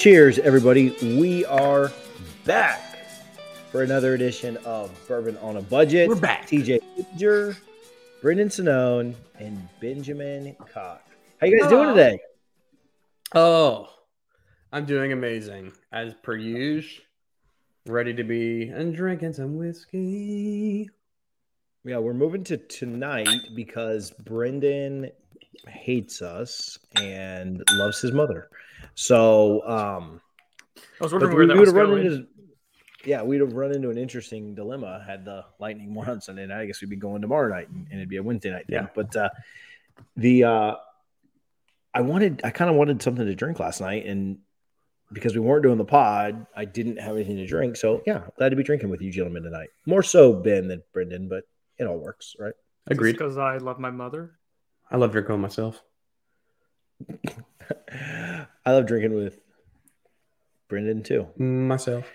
Cheers, everybody. We are back for another edition of Bourbon on a Budget. We're back. TJ Brendan Sinone, and Benjamin Cock. How you guys doing ah. today? Oh, I'm doing amazing as per usual. Ready to be and drinking some whiskey. Yeah, we're moving to tonight because Brendan hates us and loves his mother. So, um, I was but wondering we, where that would was have run going. into, yeah, we'd have run into an interesting dilemma had the Lightning won on Sunday night. I guess we'd be going tomorrow night and it'd be a Wednesday night. Thing. Yeah. But uh, the uh, I wanted, I kind of wanted something to drink last night, and because we weren't doing the pod, I didn't have anything to drink. So yeah, glad to be drinking with you gentlemen tonight. More so Ben than Brendan, but it all works, right? Agreed. Because I love my mother. I love drinking with myself. I love drinking with Brendan too. Myself.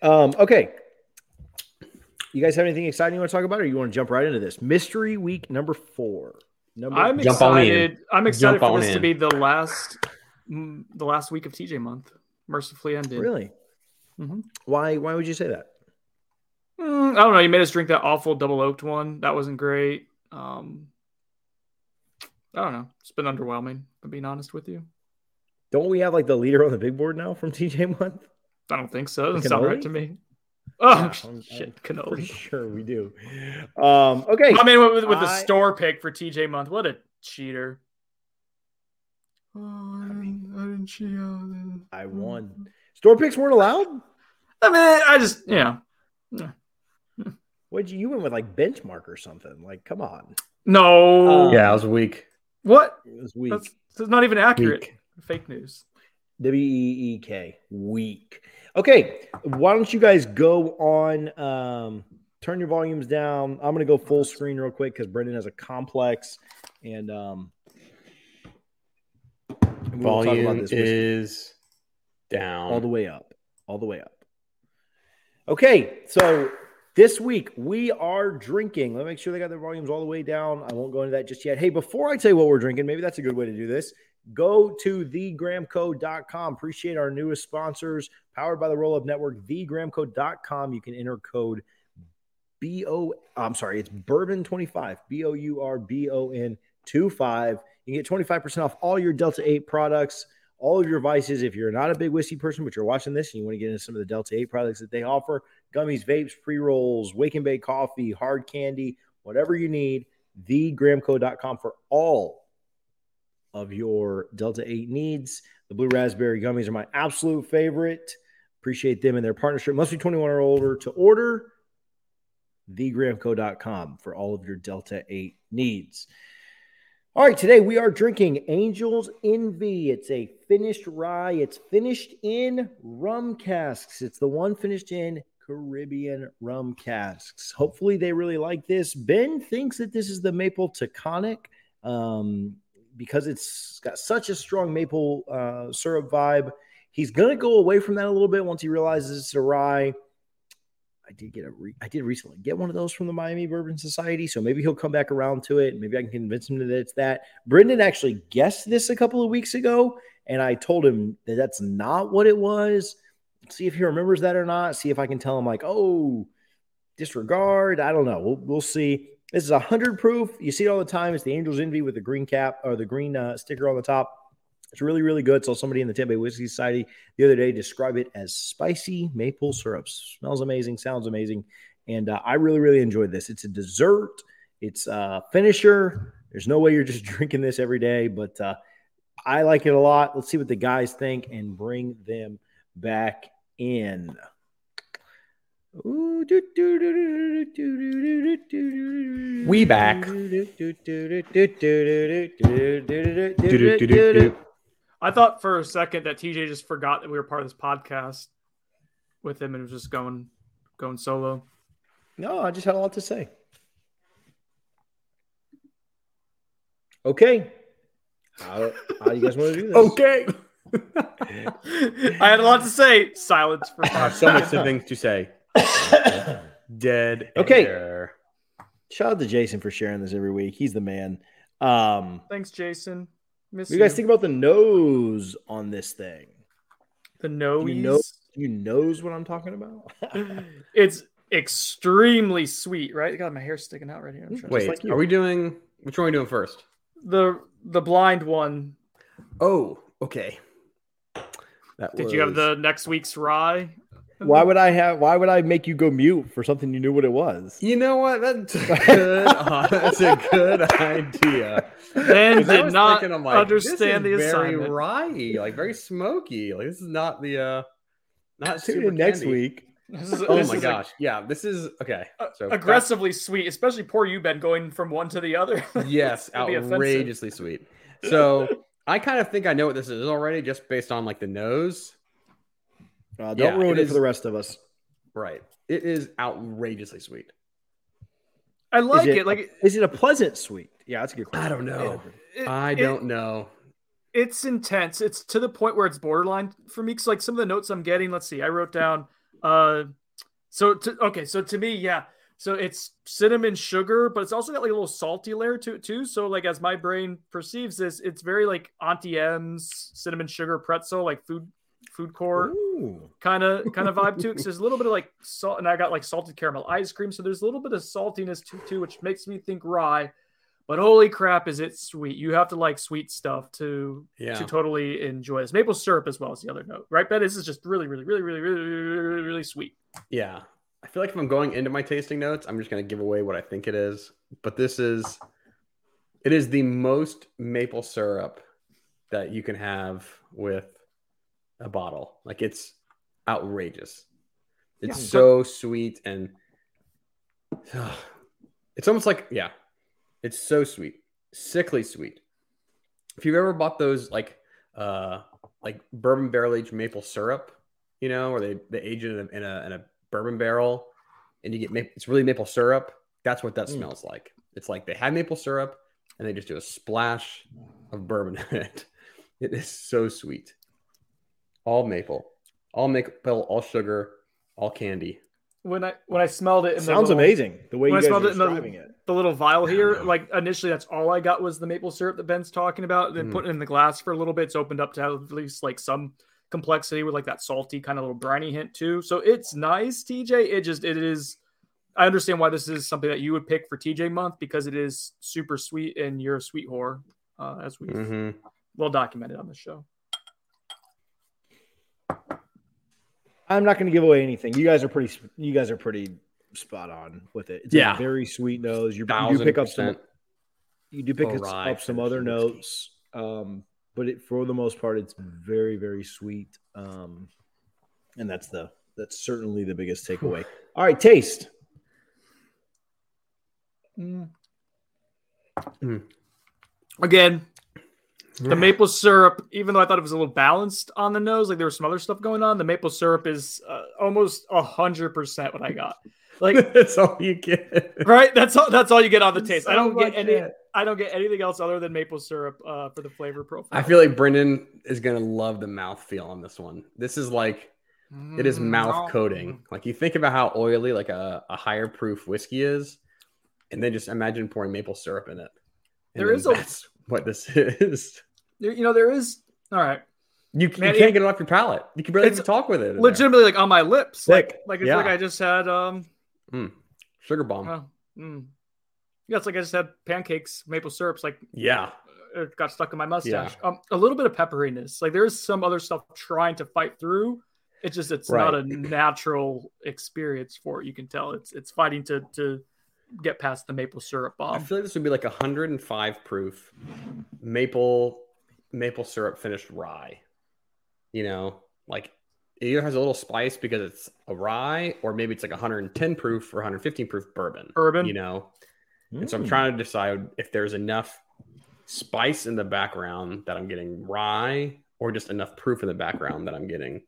Um, okay. You guys have anything exciting you want to talk about, or you want to jump right into this? Mystery week number four. Number I'm Jump on in. excited. I'm excited Jump for on this to be the last, mm, the last week of TJ month. Mercifully ended. really. Mhm. Why? Why would you say that? Mm, I don't know. You made us drink that awful double oaked one. That wasn't great. Um, I don't know. It's been underwhelming. If I'm being honest with you. Don't we have like the leader on the big board now from TJ Month? I don't think so. It doesn't sound right to me. Oh Yeah, I'm- shit, I'm cannoli. sure we do. Um, okay. I mean, with, with the I- store pick for TJ month, what a cheater! Oh, I didn't, I didn't cheat. on it. I won. Store picks weren't allowed. I mean, I just yeah. What you, you went with like benchmark or something? Like, come on, No. Uh, Yeah, I was weak. What? it was weak. That's, that's not even accurate. Weak. Fake news. W E E K. Weak. Okay. Why don't you guys go on? Um, turn your volumes down. I'm going to go full screen real quick because Brendan has a complex and um, and we will Volume this whiskey is down. all the way up, all the way up. Okay, so this week we are drinking. Let me make sure they got their volumes all the way down. I won't go into that just yet. Hey, before I tell you what we're drinking, maybe that's a good way to do this. Go to thegramco.com. Appreciate our newest sponsors, powered by the Roll Up Network, thegramco.com. You can enter code B O. I'm sorry, it's Bourbon 25, B O U R B O N 25. You get 25% off all your Delta 8 products, all of your vices. If you're not a big whiskey person, but you're watching this and you want to get into some of the Delta 8 products that they offer gummies, vapes, pre rolls, wake and bake coffee, hard candy, whatever you need, thegramco.com for all of your Delta 8 needs. The blue raspberry gummies are my absolute favorite. Appreciate them and their partnership. Must be 21 or older to order. Thegramco.com for all of your Delta 8 needs. All right, today we are drinking Angel's Envy. It's a finished rye. It's finished in rum casks. It's the one finished in Caribbean rum casks. Hopefully, they really like this. Ben thinks that this is the maple taconic um, because it's got such a strong maple uh, syrup vibe. He's to go away from that a little bit once he realizes it's a rye. I did get a re- I did recently get one of those from the Miami Bourbon Society, so maybe he'll come back around to it. Maybe I can convince him that it's that. Brendan actually guessed this a couple of weeks ago, and I told him that that's not what it was. See if he remembers that or not. See if I can tell him like, oh, disregard. I don't know. We'll, we'll see. This is a hundred proof. You see it all the time. It's the Angel's Envy with the green cap or the green uh, sticker on the top. It's really, really good. So somebody in the Bay Whiskey Society the other day described it as spicy maple syrup. Smells amazing, sounds amazing, and uh, I really, really enjoyed this. It's a dessert. It's a finisher. There's no way you're just drinking this every day, but uh, I like it a lot. Let's see what the guys think and bring them back in. We back. I thought for a second that TJ just forgot that we were part of this podcast with him and was just going going solo. No, I just had a lot to say. Okay. How, how you guys want to do this? Okay. I had a lot to say. Silence for five. so much things to say. Dead. Okay. air. Shout out to Jason for sharing this every week. He's the man. Um, Thanks, Jason. Miss what you guys think about the nose on this thing? the nose? You know, you knows what I'm talking about. it's extremely sweet, right? God, my hair's sticking out right here. I'm trying to- Wait, like are we doing? Which one are we doing first? the the blind one. Oh, okay. That Did you have the next week's rye? Why would I have? Why would I make you go mute for something you knew what it was? You know what? That's a good. uh, that's a good idea. Ben 'Cause I did was not thinking, I'm like, understand the this is very assignment. rye, like very smoky. Like this is not the uh not Tune super in next candy. week. This is, Oh this my is a- gosh. yeah, this is okay. So that- aggressively sweet, especially poor you, Ben, going from one to the other. yes, It'd be offensive. outrageously sweet. So I kind of think I know what this is already, just based on like the nose. Uh, don't Yeah, ruin it it, for the rest of us. Right. It is outrageously sweet. I like is it. Like is it a pleasant sweet? Yeah, that's a good question. I don't know. it- I don't know. it's intense. It's to the point where it's borderline for me. Cause like some of the notes I'm getting, let's see, I wrote down. Uh, so to, okay, so to me, yeah. So it's cinnamon sugar, but it's also got like a little salty layer to it too. So like as my brain perceives this, it's very like Auntie M's cinnamon sugar pretzel, like food food court kind of kind of vibe to it. Because there's a little bit of like salt, and I got like salted caramel ice cream, so there's a little bit of saltiness to too, which makes me think rye. But holy crap, is it sweet? You have to like sweet stuff to Yeah. to totally enjoy this. Maple syrup as well as the other note, right? Ben, this is just really, really, really, really, really, really, really, really sweet. Yeah. I feel like if I'm going into my tasting notes, I'm just going to give away what I think it is. But this is, it is the most maple syrup that you can have with a bottle. Like it's outrageous. It's Yeah. so sweet and it's almost like, yeah, it's so sweet, sickly sweet. If you've ever bought those like, uh, like bourbon barrel aged maple syrup, you know, or they, they age it in a, in a, in a bourbon barrel and you get maple, it's really maple syrup. That's what that Mm. smells like. It's like they have maple syrup and they just do a splash of bourbon in it. It is so sweet. All maple, all maple, all sugar, all candy. When I when I smelled it, in the Sounds little- amazing. The way you when I guys smelled are it in the- it. The little vial here, know. like initially, that's all I got was the maple syrup that Ben's talking about. Then Mm. putting it in the glass for a little bit, it's opened up to have at least like some complexity with like that salty kind of little briny hint too. So it's nice, TJ. It just it is. I understand why this is something that you would pick for TJ month because it is super sweet and you're a sweet whore, uh, as we've hmm well documented on the show. I'm not going to give away anything. You guys are pretty. You guys are pretty spot on with it. It's Yeah. a very sweet nose. You, you do pick up some. You do pick up some other notes, um, but it, for the most part, it's very very sweet. Um, and that's the that's certainly the biggest takeaway. All right, taste. Mm. Mm. Again, the maple syrup, even though I thought it was a little balanced on the nose, like there was some other stuff going on, the maple syrup is uh, almost a hundred percent what I got. Like, That's all you get. right? That's all. That's all you get on the taste. I don't get any. it. I don't get anything else other than maple syrup uh, for the flavor profile. I feel like Brendan is gonna love the mouth feel on this one. This is like it is Mm, mouth coating. Like you think about how oily like a, a higher proof whiskey is, and then just imagine pouring maple syrup in it. And There a- what this is. There- You know, there is. All right. You, you Man, can't it- get it off your palate. You can barely even talk with it. in there. Legitimately, like on my lips, like like it's Yeah. like I just had um sugar bomb. Uh, mm. Yeah, it's like I just had pancakes, maple syrups, like yeah, it got stuck in my mustache. Um, a little bit of pepperiness. Like there is some other stuff trying to fight through. It's just it's not a natural experience for it. You can tell it's it's fighting to to get past the maple syrup I feel like this would be like a 105 proof maple maple syrup finished rye. You know, like it either has a little spice because it's a rye, or maybe it's like 110 proof or 115 proof bourbon. Bourbon. you know. And so I'm Mm. trying to decide if there's enough spice in the background that I'm getting rye, or just enough proof in the background that I'm getting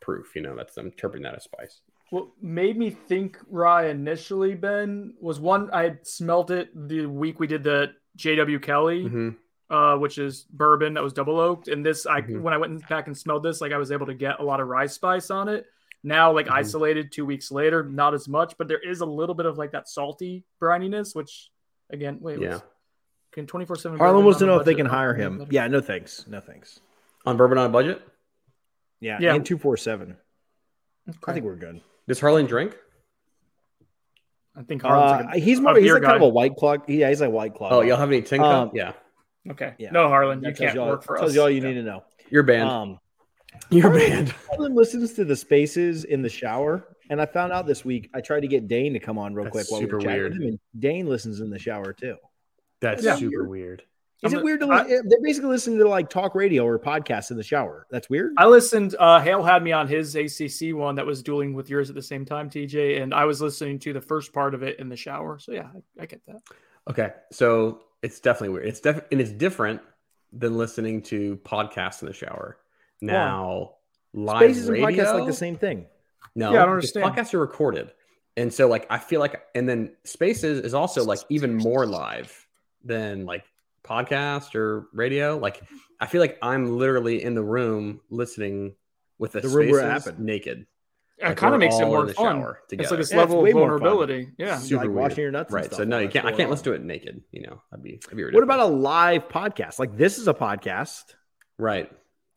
proof. You know, that's I'm interpreting that as spice. What made me think rye initially, Ben, was one I had smelt it the week we did the JW Kelly, Mhm. Uh, which is bourbon that was double oaked. And this, I Mhm. when I went back and smelled this, like I was able to get a lot of rye spice on it. Now, like Mhm. isolated two weeks later, not as much, but there is a little bit of like that salty brininess, which again, wait, Yeah. what's- can twenty four seven. Harlan wants to know if they can hire him. Yeah, no thanks. No thanks. On bourbon on a budget. Yeah, Yeah. and 247. I think we're good. Does Harlan drink? I think Harlan's Uh, like a, he's a more, he's beer like kind of a white claw. Yeah, he's like white claw. Oh, y'all have any tin cup? Um, yeah, okay. yeah. No, Harlan, That you can't work for tells us. you all you need to know. you're banned. Um, you're Harlan- banned. Harlan listens to the spaces in the shower, and I found out this week. I tried to get Dane to come on real That's quick while we super were chatting weird. him, and Dane listens in the shower too. That's Yeah. super weird. Is I'm it a- weird to? I- they're basically listening to like talk radio or podcasts in the shower. That's weird. I listened. Uh, Hale had me on his ACC one that was dueling with yours at the same time, TJ, and I was listening to the first part of it in the shower. So yeah, I, I get that. Okay, so it's definitely weird. It's def- and it's different than listening to podcasts in the shower. Now, live Spaces radio, and podcasts like the same thing. No, Yeah, I don't understand. Podcasts are recorded, and so like I feel like, and then Spaces is also like even more live than like podcast or radio. Like I feel like I'm literally in the room listening with the, The room it Spaces It Like, kind of makes it all in more fun. shower It's like this Yeah, it's level of vulnerability. Yeah. Super like weird. washing your nuts, and right? stuff So no, you can't. I can't on. listen to it naked. You know, that'd be. That'd be What about a live podcast? Like this is a podcast. right?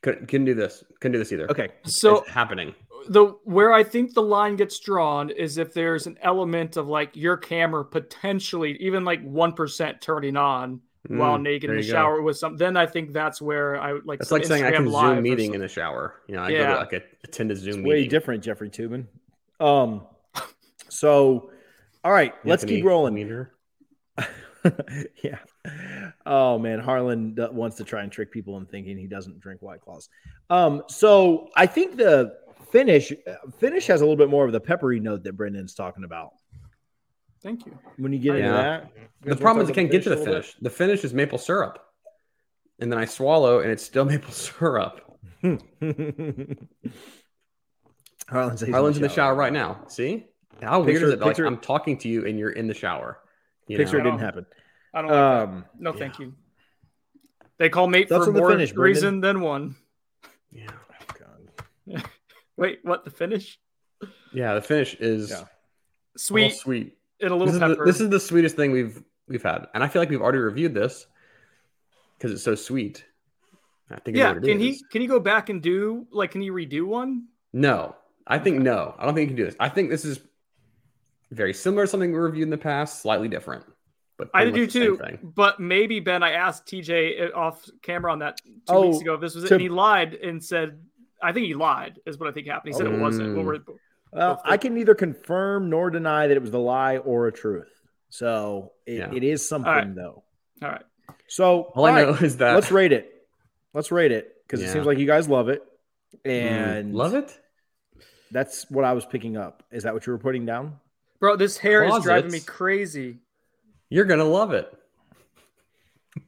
Couldn't, couldn't do this. Couldn't do this either. Okay, So it's happening. the where I think the line gets drawn is if there's an element of like your camera potentially even like one percent turning on while Mm, naked in the you go. shower with some. Then I think that's where I would like. That's some like saying I can Live Zoom meeting in the shower. You know, I go Yeah. to like a, attend a Zoom way meeting. Way different, Jeffrey Toobin. Um, so all right, let's keep rolling. Weiner. yeah. Oh man, Harlan wants to try and trick people into thinking he doesn't drink White Claws. Um, so I think the finish uh, finish has a little bit more of the peppery note that Brendan's talking about. Thank you. When you get into that, The problem is I can't get to the a little bit? finish. The finish is maple syrup, and then I swallow, and it's still maple syrup. Harlan's, Harlan's in the shower right now. See how weird is it? Like I'm talking to you, and you're in the shower. You Picture know? didn't happen. I don't like that. Um, No, thank you. They call mate Thoughts for more finish, Brendan? reason than one. Yeah. God. Wait, what? The finish? Yeah, the finish is Yeah. all Sweet sweet. And a This little is, the, this is the sweetest thing we've we've had, and I feel like we've already reviewed this because it's so sweet. I think. Yeah. Can he can he go back and do like? Can he redo one? No, I think no. I don't think he can do this. I think this is very similar to something we reviewed in the past, slightly different. But I do too. But maybe Ben, I asked TJ off camera on that two Oh, weeks ago if this was it, and he lied and said, "I think he lied," is what I think happened. He said it wasn't. What Mm. were, Well, Both I can neither confirm nor deny that it was the lie or a truth. So it, Yeah. it is something right. though. all right. So All I right, know is that let's rate it. Let's rate it because it seems like you guys love it, Mm, and love it. That's what I was picking up. Is that what you were putting down? Bro, this hair is driving me crazy. You're gonna love it.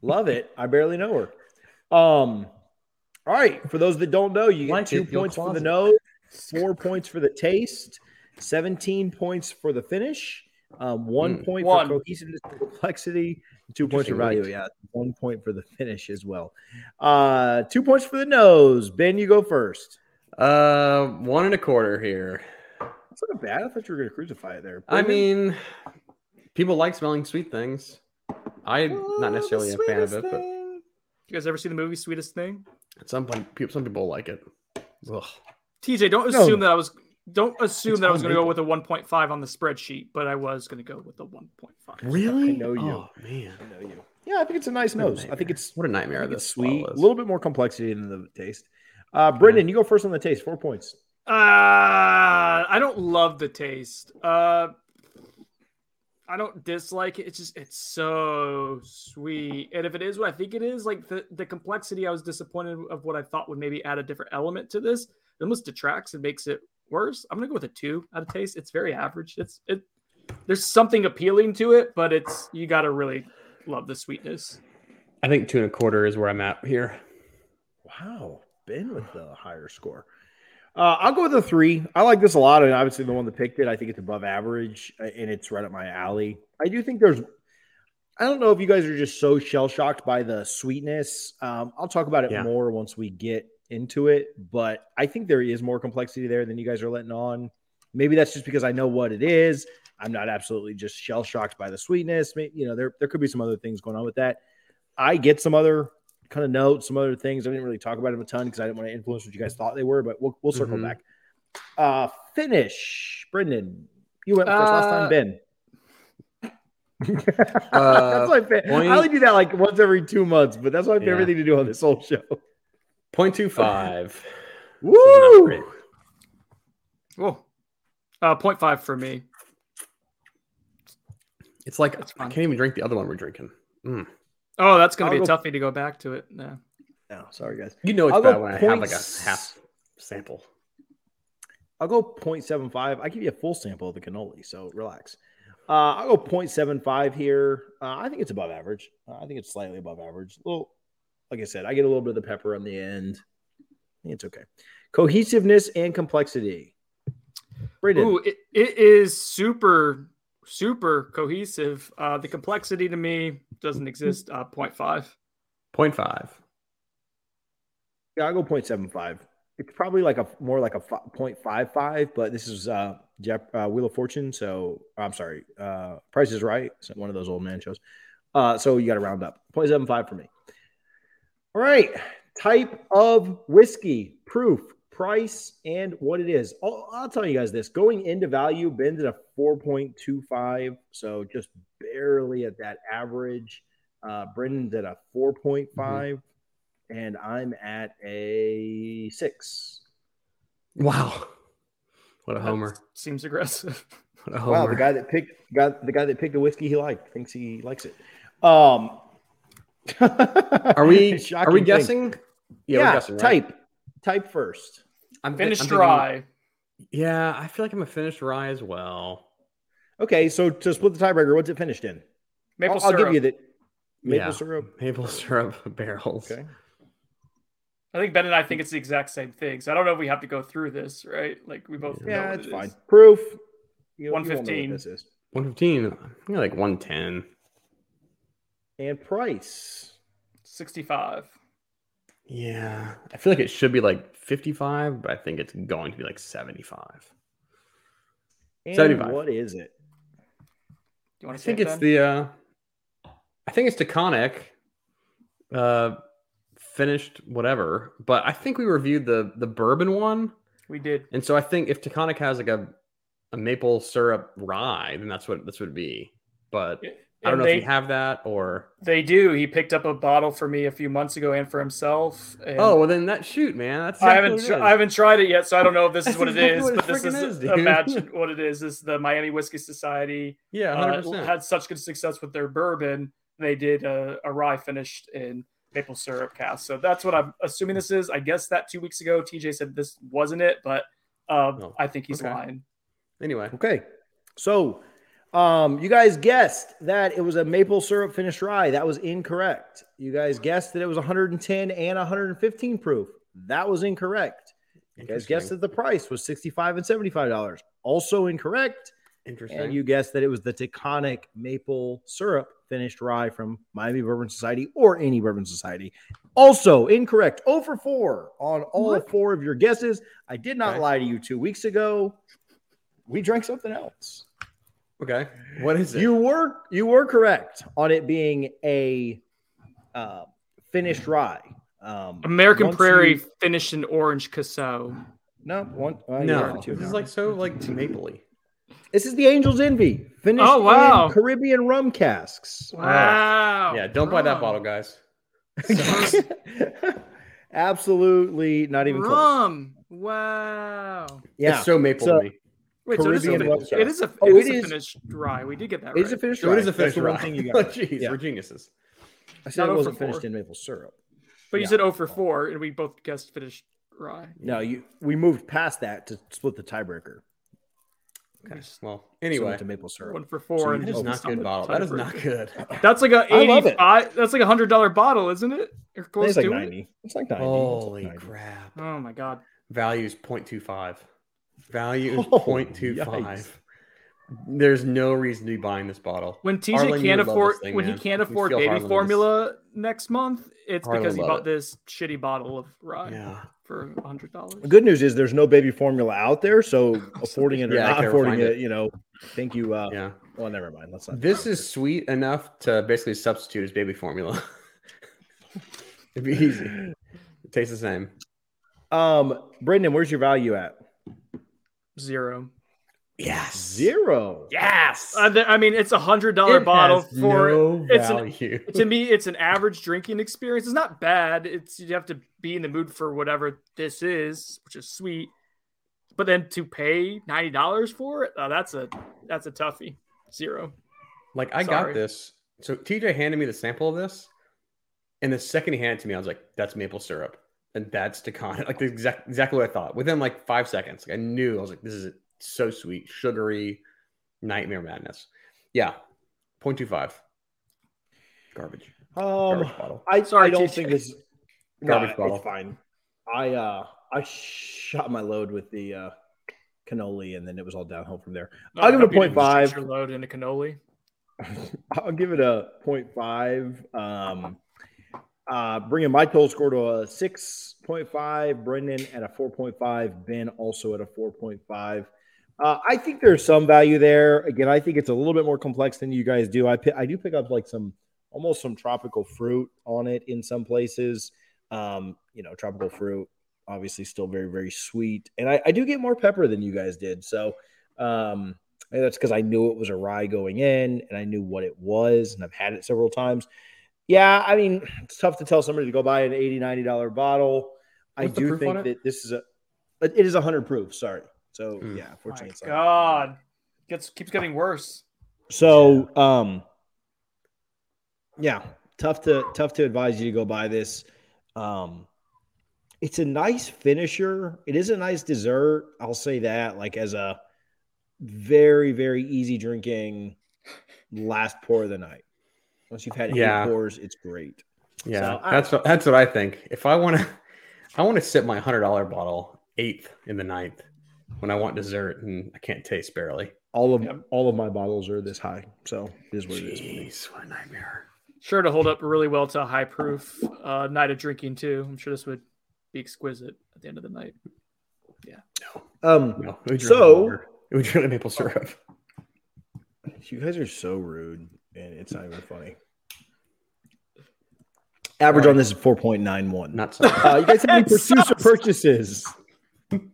Love it. I barely know her. Um. All right. For those that don't know, you get Like two it, points for the closet. nose, four points for the taste, seventeen points for the finish, um, one Mm. point One. for cohesiveness and complexity, two points for value. Yeah, one point for the finish as well. Uh, two points for the nose. Ben, you go first. Uh, one and a quarter here. That's not bad. I thought you were going to crucify it there. I mean, people like smelling sweet things. I'm not Oh, necessarily a fan of sweetest it, but. You guys ever see the movie Sweetest Thing? at some point, people, some people like it. Ugh. TJ, don't No. assume that I was don't assume It's that I was going to go with a 1.5 on the spreadsheet, but I was going to go with a 1.5. Really? I know you. Oh man, I know you. Yeah, I think it's a nice What nose. I think it's what a nightmare think this sweet. A little bit more complexity in the taste. Uh, Brendan, you go first on the taste. Four points. Uh, I don't love the taste. Uh, I don't dislike it. It's just it's so sweet, and if it is what I think it is, like the the complexity, I was disappointed of what I thought would maybe add a different element to this. It almost detracts and makes it worse. I'm gonna go with a two out of taste. It's very average. It's it. There's something appealing to it, but it's you got to really love the sweetness. I think two and a quarter is where I'm at here. Wow, Ben with the higher score. Uh, I'll go with a three. I like this a lot, and obviously the one that picked it, I think it's above average, uh, and it's right up my alley. I do think there's. I don't know if you guys are just so shell shocked by the sweetness. Um, I'll talk about it Yeah. more once we get into it, but I think there is more complexity there than you guys are letting on. Maybe that's just because I know what it is. I'm not absolutely just shell shocked by the sweetness. May- You know, there there could be some other things going on with that. I get some other kind of notes, some other things. I didn't really talk about them a ton because I didn't want to influence what you guys thought they were, but we'll we'll circle Mhm. back. Uh finish, Brendan. You went first last time, Uh, Ben. Uh, that's my favorite. point- I only do that like once every two months, but that's my Yeah. favorite thing to do on this whole show. 0.25. Woo! Whoa, uh, 0.5 for me. It's like That's I can't even drink the other one we're drinking. Mm. Oh, that's gonna be a go- toughie to go back to it. Yeah. No, sorry guys. You know it's I'll bad when I have like a half sample. I'll go 0.75. I give you a full sample of the cannoli, so relax. Uh, I'll go 0.75 here. Uh, I think it's above average. Uh, I think it's slightly above average. A little, like I said, I get a little bit of the pepper on the end. It's okay. Cohesiveness and complexity. Braden, Ooh, it, it is super, super cohesive. Uh, the complexity to me doesn't exist. Uh, 0.5. 0.5. yeah, I'll go 0.75. It's probably like a more like a fi- 0.55, but this is uh, Jep, uh Wheel of Fortune. So I'm sorry, uh, Price is Right. So one of those old man shows. Uh, so you got to round up 0.75 for me. All right, type of whiskey, proof, price, and what it is. I'll, I'll tell you guys this: going into value, Ben's at a 4.25, so just barely at that average. Uh, Brendan's at a 4.5 and I'm at a six. Wow. What a That homer. Seems aggressive. What a Wow, the guy that picked got the guy that picked the whiskey he liked thinks he likes it. Um, are we are Shocking we thing. guessing? Yeah, we're guessing, right? type type first. I'm thi- Finished I'm thinking- dry. Yeah, I feel like I'm a finished rye as well. Okay, so to split the tiebreaker, what's it finished in? Maple I'll, I'll give you the maple Yeah. syrup. Maple syrup barrels. Okay, I think Ben and I think it's the exact same thing. So I don't know if we have to go through this, right? Like we both. know yeah, what it's it fine. Proof. You, you know what 115. This is 115. I think like 110. And price. 65. Yeah. I feel like it should be like 55, but I think it's going to be like 75. And 75. what is it? Do you want to I think it's the uh I think it's Taconic uh finished whatever, but I think we reviewed the the bourbon one. we did. And so I think if Taconic has like a a maple syrup rye, then that's what that's this would be. But I don't And know they, if you have that or They do. He picked up a bottle for me a few months ago and for himself. And Oh, well then that shoot, man. That's I haven't tr- I haven't tried it yet, so I don't know if this is what it exactly is. what it but this is, is, dude. imagine what it is. This is the Miami Whiskey Society. Yeah, uh, 100%. had such good success with their bourbon. They did a, a rye finished in maple syrup cast. So that's what I'm assuming this is. I guess that two weeks ago, TJ said this wasn't it, but um, Oh, I think he's okay. lying. anyway, Okay. So, um, you guys guessed that it was a maple syrup finished rye. That was incorrect. You guys guessed that it was 110 and 115 proof. That was incorrect. You guys guessed that the price was 65 and 75 dollars. Also incorrect. interesting. And you guessed that it was the Taconic maple syrup finished rye from Miami Bourbon Society or any Bourbon Society. Also incorrect. 0 for 4 on all four of your guesses. I did not Okay. lie to you two weeks ago. We drank something else. Okay. What is it? You were you were correct on it being a uh, finished rye. Um, American Prairie you- finished in orange Casso. no, one. well, you no, are two this is like so like mapley. this is the Angel's Envy finished Oh, wow. in Caribbean rum casks. Wow. Yeah, don't buy that Rum. bottle, guys. Absolutely not even close. Rum. Wow. Yeah, It's so maple So- to me. Wait, so it is, a, finished- it is a, Oh, it is it a is- finished rye. We did get that it is a right. finished So rye. it is a That's finished the one rye. thing you got. Oh, jeez, Yeah. we're geniuses. I said Not it oh wasn't finished in maple syrup. But you Yeah. said 0 for 4, and we both guessed finished rye. No, you. We moved past that to split the tiebreaker. Okay. Well, So anyway, to maple syrup. One for four. and that is not good bottle. That is not good. That's like a I love it. eighty-five. That's like a hundred dollar bottle, isn't it? Or close it's like to it? ninety. It's like ninety. It's Holy like 90. crap! Oh my god. Value is 0.25. Value is Oh, 0.25. yikes. There's no reason to be buying this bottle. When TJ Harlan, can't afford thing, when man. he can't afford baby Harlan with formula next month, it's Harlan because he would love bought this shitty bottle of rye Yeah. for a hundred dollars. The good news is there's no baby formula out there, so affording it or Yeah, I not can affording find it, it. you know, thank you. Uh, Yeah. Well, never mind. Let's not. This is sweet enough to basically substitute as baby formula. It'd be easy. It tastes the same. Um, Brendan, where's your value at? Zero. Yes. Zero. Yes. Uh, th- I mean, it's a hundred dollar bottle has for no it's an- to me. It's an average drinking experience. It's not bad. It's you have to be in the mood for whatever this is, which is sweet. But then to pay ninety dollars for it, uh, that's a that's a toughie. Zero. Like I Sorry. got this. So TJ handed me the sample of this, and the second he handed it to me, I was like, "That's maple syrup, and that's Takana." Like the exact exactly what I thought. Within like five seconds, like I knew. I was like, "This is so sweet, sugary, nightmare madness." Yeah, 0.25. Garbage. Um, Garbage bottle. I Sorry, I don't TJ. think this Garbage no, bottle. It's fine. I uh I shot my load with the uh cannoli, and then it was all downhill from there. Oh, I'll give it a hope you didn't point five. Your load into cannoli. I'll give it a 0.5. Um, uh, bringing my total score to a 6.5. Brendan at a 4.5. Ben also at a 4.5. Uh, I think there's some value there. Again, I think it's a little bit more complex than you guys do. I I do pick up like some almost some tropical fruit on it in some places. Um, you know, tropical fruit, obviously still very very sweet, and I, I do get more pepper than you guys did. So, um, that's because I knew it was a rye going in and I knew what it was and I've had it several times. Yeah, I mean, it's tough to tell somebody to go buy an 80 $90 bottle. I What's the do think that this is a, it is a 100 proof. Sorry. So, Mm. yeah, My fortunately, it's not. God, gets keeps getting worse. So, um, yeah, tough to tough to advise you to go buy this. Um, it's a nice finisher. It is a nice dessert. I'll say that, like as a very very easy drinking last pour of the night. Once you've had Yeah. eight pours, it's great. Yeah, So, I- that's what that's what I think. If I want to, I want to sip my hundred dollar bottle eighth in the ninth when I want dessert and I can't taste barely. All of Yep. all of my bottles are this high, so it is what it is. for. Jeez, what a nightmare! Sure to hold up really well to a high proof uh, night of drinking too. I'm sure this would be exquisite at the end of the night. Yeah. Um, No, it would So- water. it would really maple syrup. You guys are so rude, and it's not even funny. Average on this is four point nine one. Not so. Uh, you guys have any That pursuits or purchases?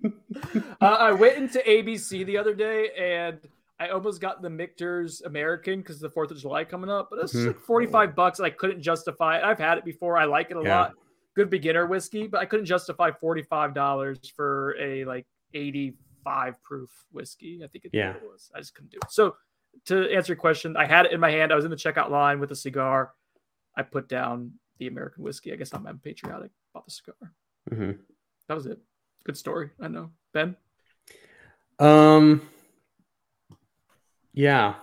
Uh, I went into ABC the other day and I almost got the Michter's American because the Fourth of July coming up, but it's Mhm. like 45 bucks. And I couldn't justify it. I've had it before. I like it a Yeah. lot. Good beginner whiskey, but I couldn't justify $45 for a like 85 proof whiskey. I think it, Yeah. it was. I just couldn't do it. So to answer your question, I had it in my hand. I was in the checkout line with a cigar. I put down the American whiskey. I guess I'm, I'm patriotic. Bought the cigar. Mhm. That was it. Good story. I know. Ben? Um. Yeah,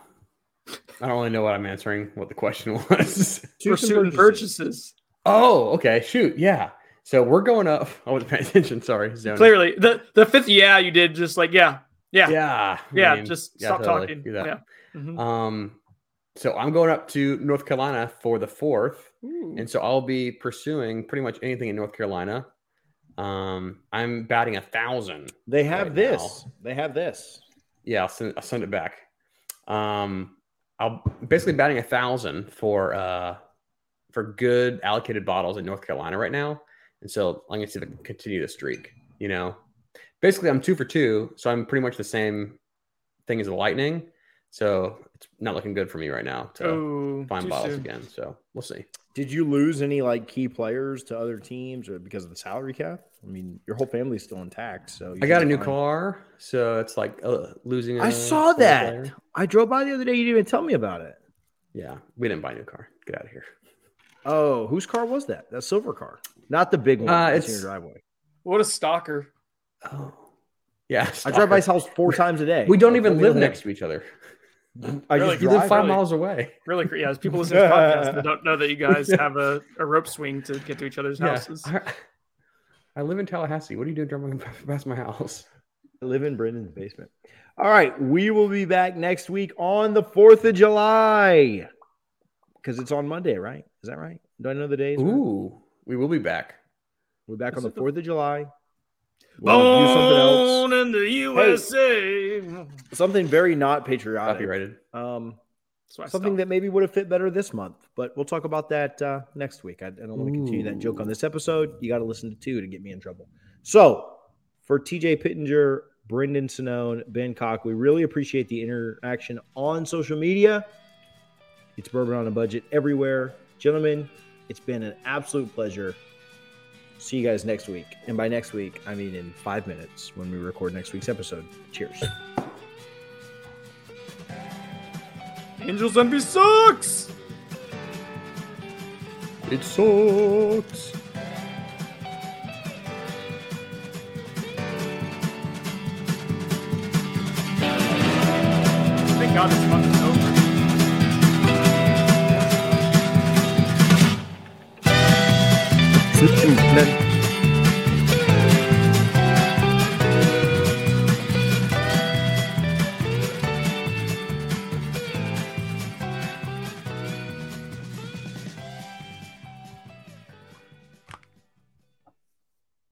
I don't really know what I'm answering. What the question was. Pursuit and purchases. oh, okay. Shoot. Yeah. So we're going up. I wasn't paying attention. Sorry. Zoning. Clearly, the the fifth yeah you did just like yeah yeah yeah, Yeah. I mean, just yeah, stop totally. talking Do that. yeah. Mhm. Um, so I'm going up to North Carolina for the fourth, Ooh. and so I'll be pursuing pretty much anything in North Carolina. Um, I'm batting a thousand. They have right this. now. They have this. Yeah, I'll send, I'll send it back. Um, I'll basically batting a thousand for uh for good allocated bottles in North Carolina right now, and so I'm going to see if I can continue the streak. You know, basically I'm two for two, so I'm pretty much the same thing as the Lightning. So it's not looking good for me right now to Oh, find too bottles soon. again. So we'll see. Did you lose any like key players to other teams or because of the salary cap? I mean, your whole family's still intact. So I got a new fine. car, so it's like uh, losing. I a saw that. player. I drove by the other day. You didn't even tell me about it. Yeah, we didn't buy a new car. Get out of here. Oh, whose car was that? That silver car, not the big one Uh, that's in it's- your driveway. What a stalker. Oh, yeah. I drive by his house four times a day. We don't even live next to each other. I Really? just You live five really. miles away. Really, cre- yeah. As people listen to this podcast that don't know that you guys have a, a rope swing to get to each other's Yeah. houses. I, I live in Tallahassee. What are you doing driving past my house? I live in Brendan's basement. All right, we will be back next week on the Fourth of July because it's on Monday, right? Is that right? Do I know the days? right? Ooh, we will be back. We're back on the it the- Fourth of July. We'll do something else. Born in the USA. Something very not patriotic. Copyrighted. Um, That's why I something stopped. that maybe would have fit better this month, but we'll talk about that uh, next week. I, I don't want to continue that joke on this episode. You got to listen to two to get me in trouble. So, for TJ Pittenger, Brendan Sinone, Ben Cock, we really appreciate the interaction on social media. It's Bourbon on a Budget everywhere. Gentlemen, it's been an absolute pleasure. See you guys next week. And by next week, I mean in five minutes when we record next week's episode. Cheers. Angels Envy sucks. It sucks. Snikmutler.